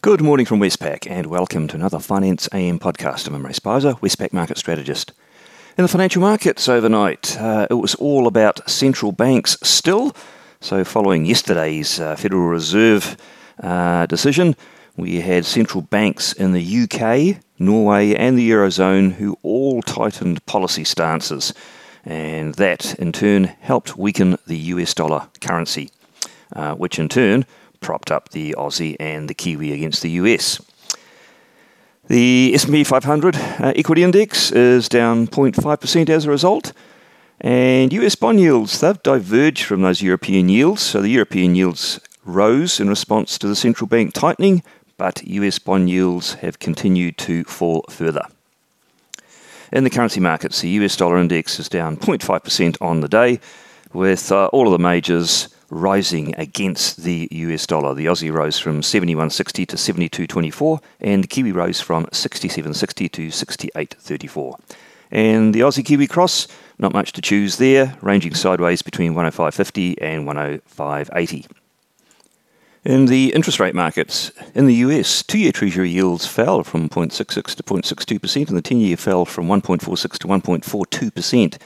Good morning from Westpac and welcome to another Finance AM podcast. I'm Imre Speizer, Westpac Market Strategist. In the financial markets overnight, uh, it was all about central banks still. So, following yesterday's uh, Federal Reserve uh, decision, we had central banks in the UK, Norway, and the Eurozone who all tightened policy stances. And that in turn helped weaken the US dollar currency, uh, which in turn propped up the Aussie and the Kiwi against the US. The S&P 500 uh, equity index is down 0.5% as a result, and US bond yields they've diverged from those European yields. So the European yields rose in response to the central bank tightening, but US bond yields have continued to fall further. In the currency markets, the US dollar index is down 0.5% on the day, with uh, all of the majors rising against the US dollar. The Aussie rose from 71.60 to 72.24, and the Kiwi rose from 67.60 to 68.34. And the Aussie Kiwi cross, not much to choose there, ranging sideways between 105.50 and 105.80. In the interest rate markets, in the US, two year Treasury yields fell from 0.66 to 0.62%, and the 10 year fell from 1.46 to 1.42%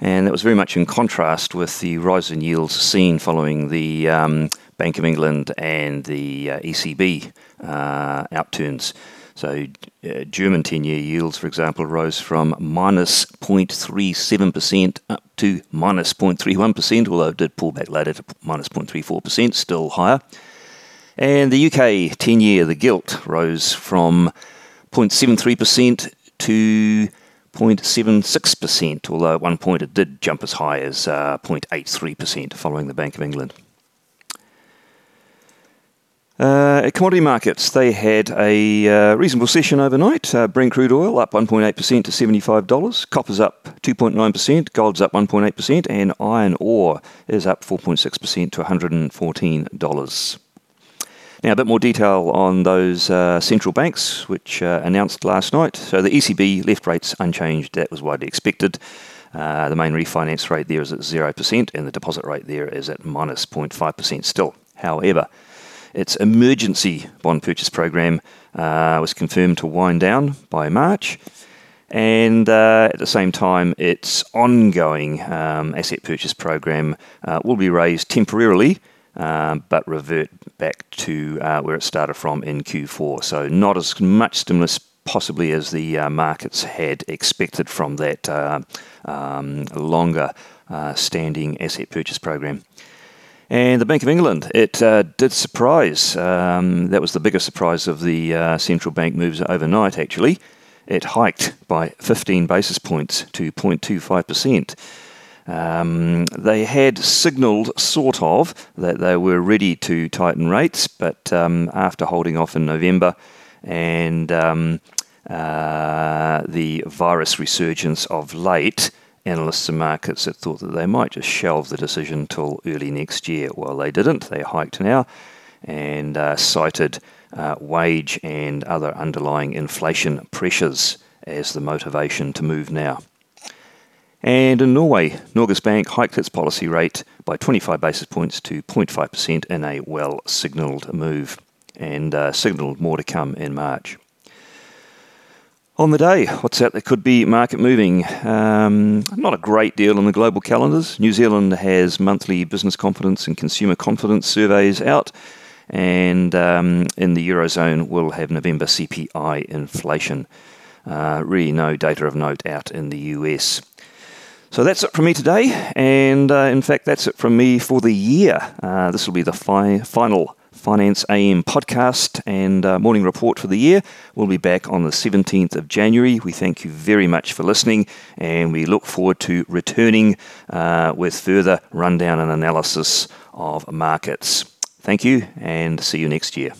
and that was very much in contrast with the rise in yields seen following the um, Bank of England and the uh, ECB uh, outturns. So, uh, German 10 year yields, for example, rose from minus 0.37% up to minus 0.31%, although it did pull back later to minus 0.34%, still higher. And the UK 10 year, the gilt, rose from 0.73% to 0.76%, although at one point it did jump as high as uh, 0.83% following the Bank of England. Uh, commodity markets, they had a uh, reasonable session overnight. Uh, Brent crude oil up 1.8% to $75. Copper's up 2.9%. Gold's up 1.8%. And iron ore is up 4.6% to $114. Now, a bit more detail on those uh, central banks, which uh, announced last night. So the ECB left rates unchanged. That was widely expected. Uh, the main refinance rate there is at 0%, and the deposit rate there is at minus 0.5% still. However, its emergency bond purchase program uh, was confirmed to wind down by March. And uh, at the same time, its ongoing um, asset purchase program uh, will be raised temporarily um, but revert back to uh, where it started from in Q4. So not as much stimulus possibly as the uh, markets had expected from that uh, um, longer uh, standing asset purchase program. And the Bank of England, it uh, did surprise. Um, that was the biggest surprise of the uh, central bank moves overnight, actually. It hiked by 15 basis points to 0.25%. Um, they had signalled, sort of, that they were ready to tighten rates, but um, after holding off in November and um, uh, the virus resurgence of late, analysts and markets had thought that they might just shelve the decision till early next year. Well, they didn't. They hiked now and uh, cited uh, wage and other underlying inflation pressures as the motivation to move now. And in Norway, Norges Bank hiked its policy rate by 25 basis points to 0.5% in a well signalled move, and uh, signalled more to come in March. On the day, what's that? There could be market moving. Um, not a great deal on the global calendars. New Zealand has monthly business confidence and consumer confidence surveys out, and um, in the Eurozone, we'll have November CPI inflation. Uh, really, no data of note out in the US. So that's it from me today, and uh, in fact, that's it from me for the year. Uh, this will be the fi- final Finance AM podcast and uh, morning report for the year. We'll be back on the 17th of January. We thank you very much for listening, and we look forward to returning uh, with further rundown and analysis of markets. Thank you, and see you next year.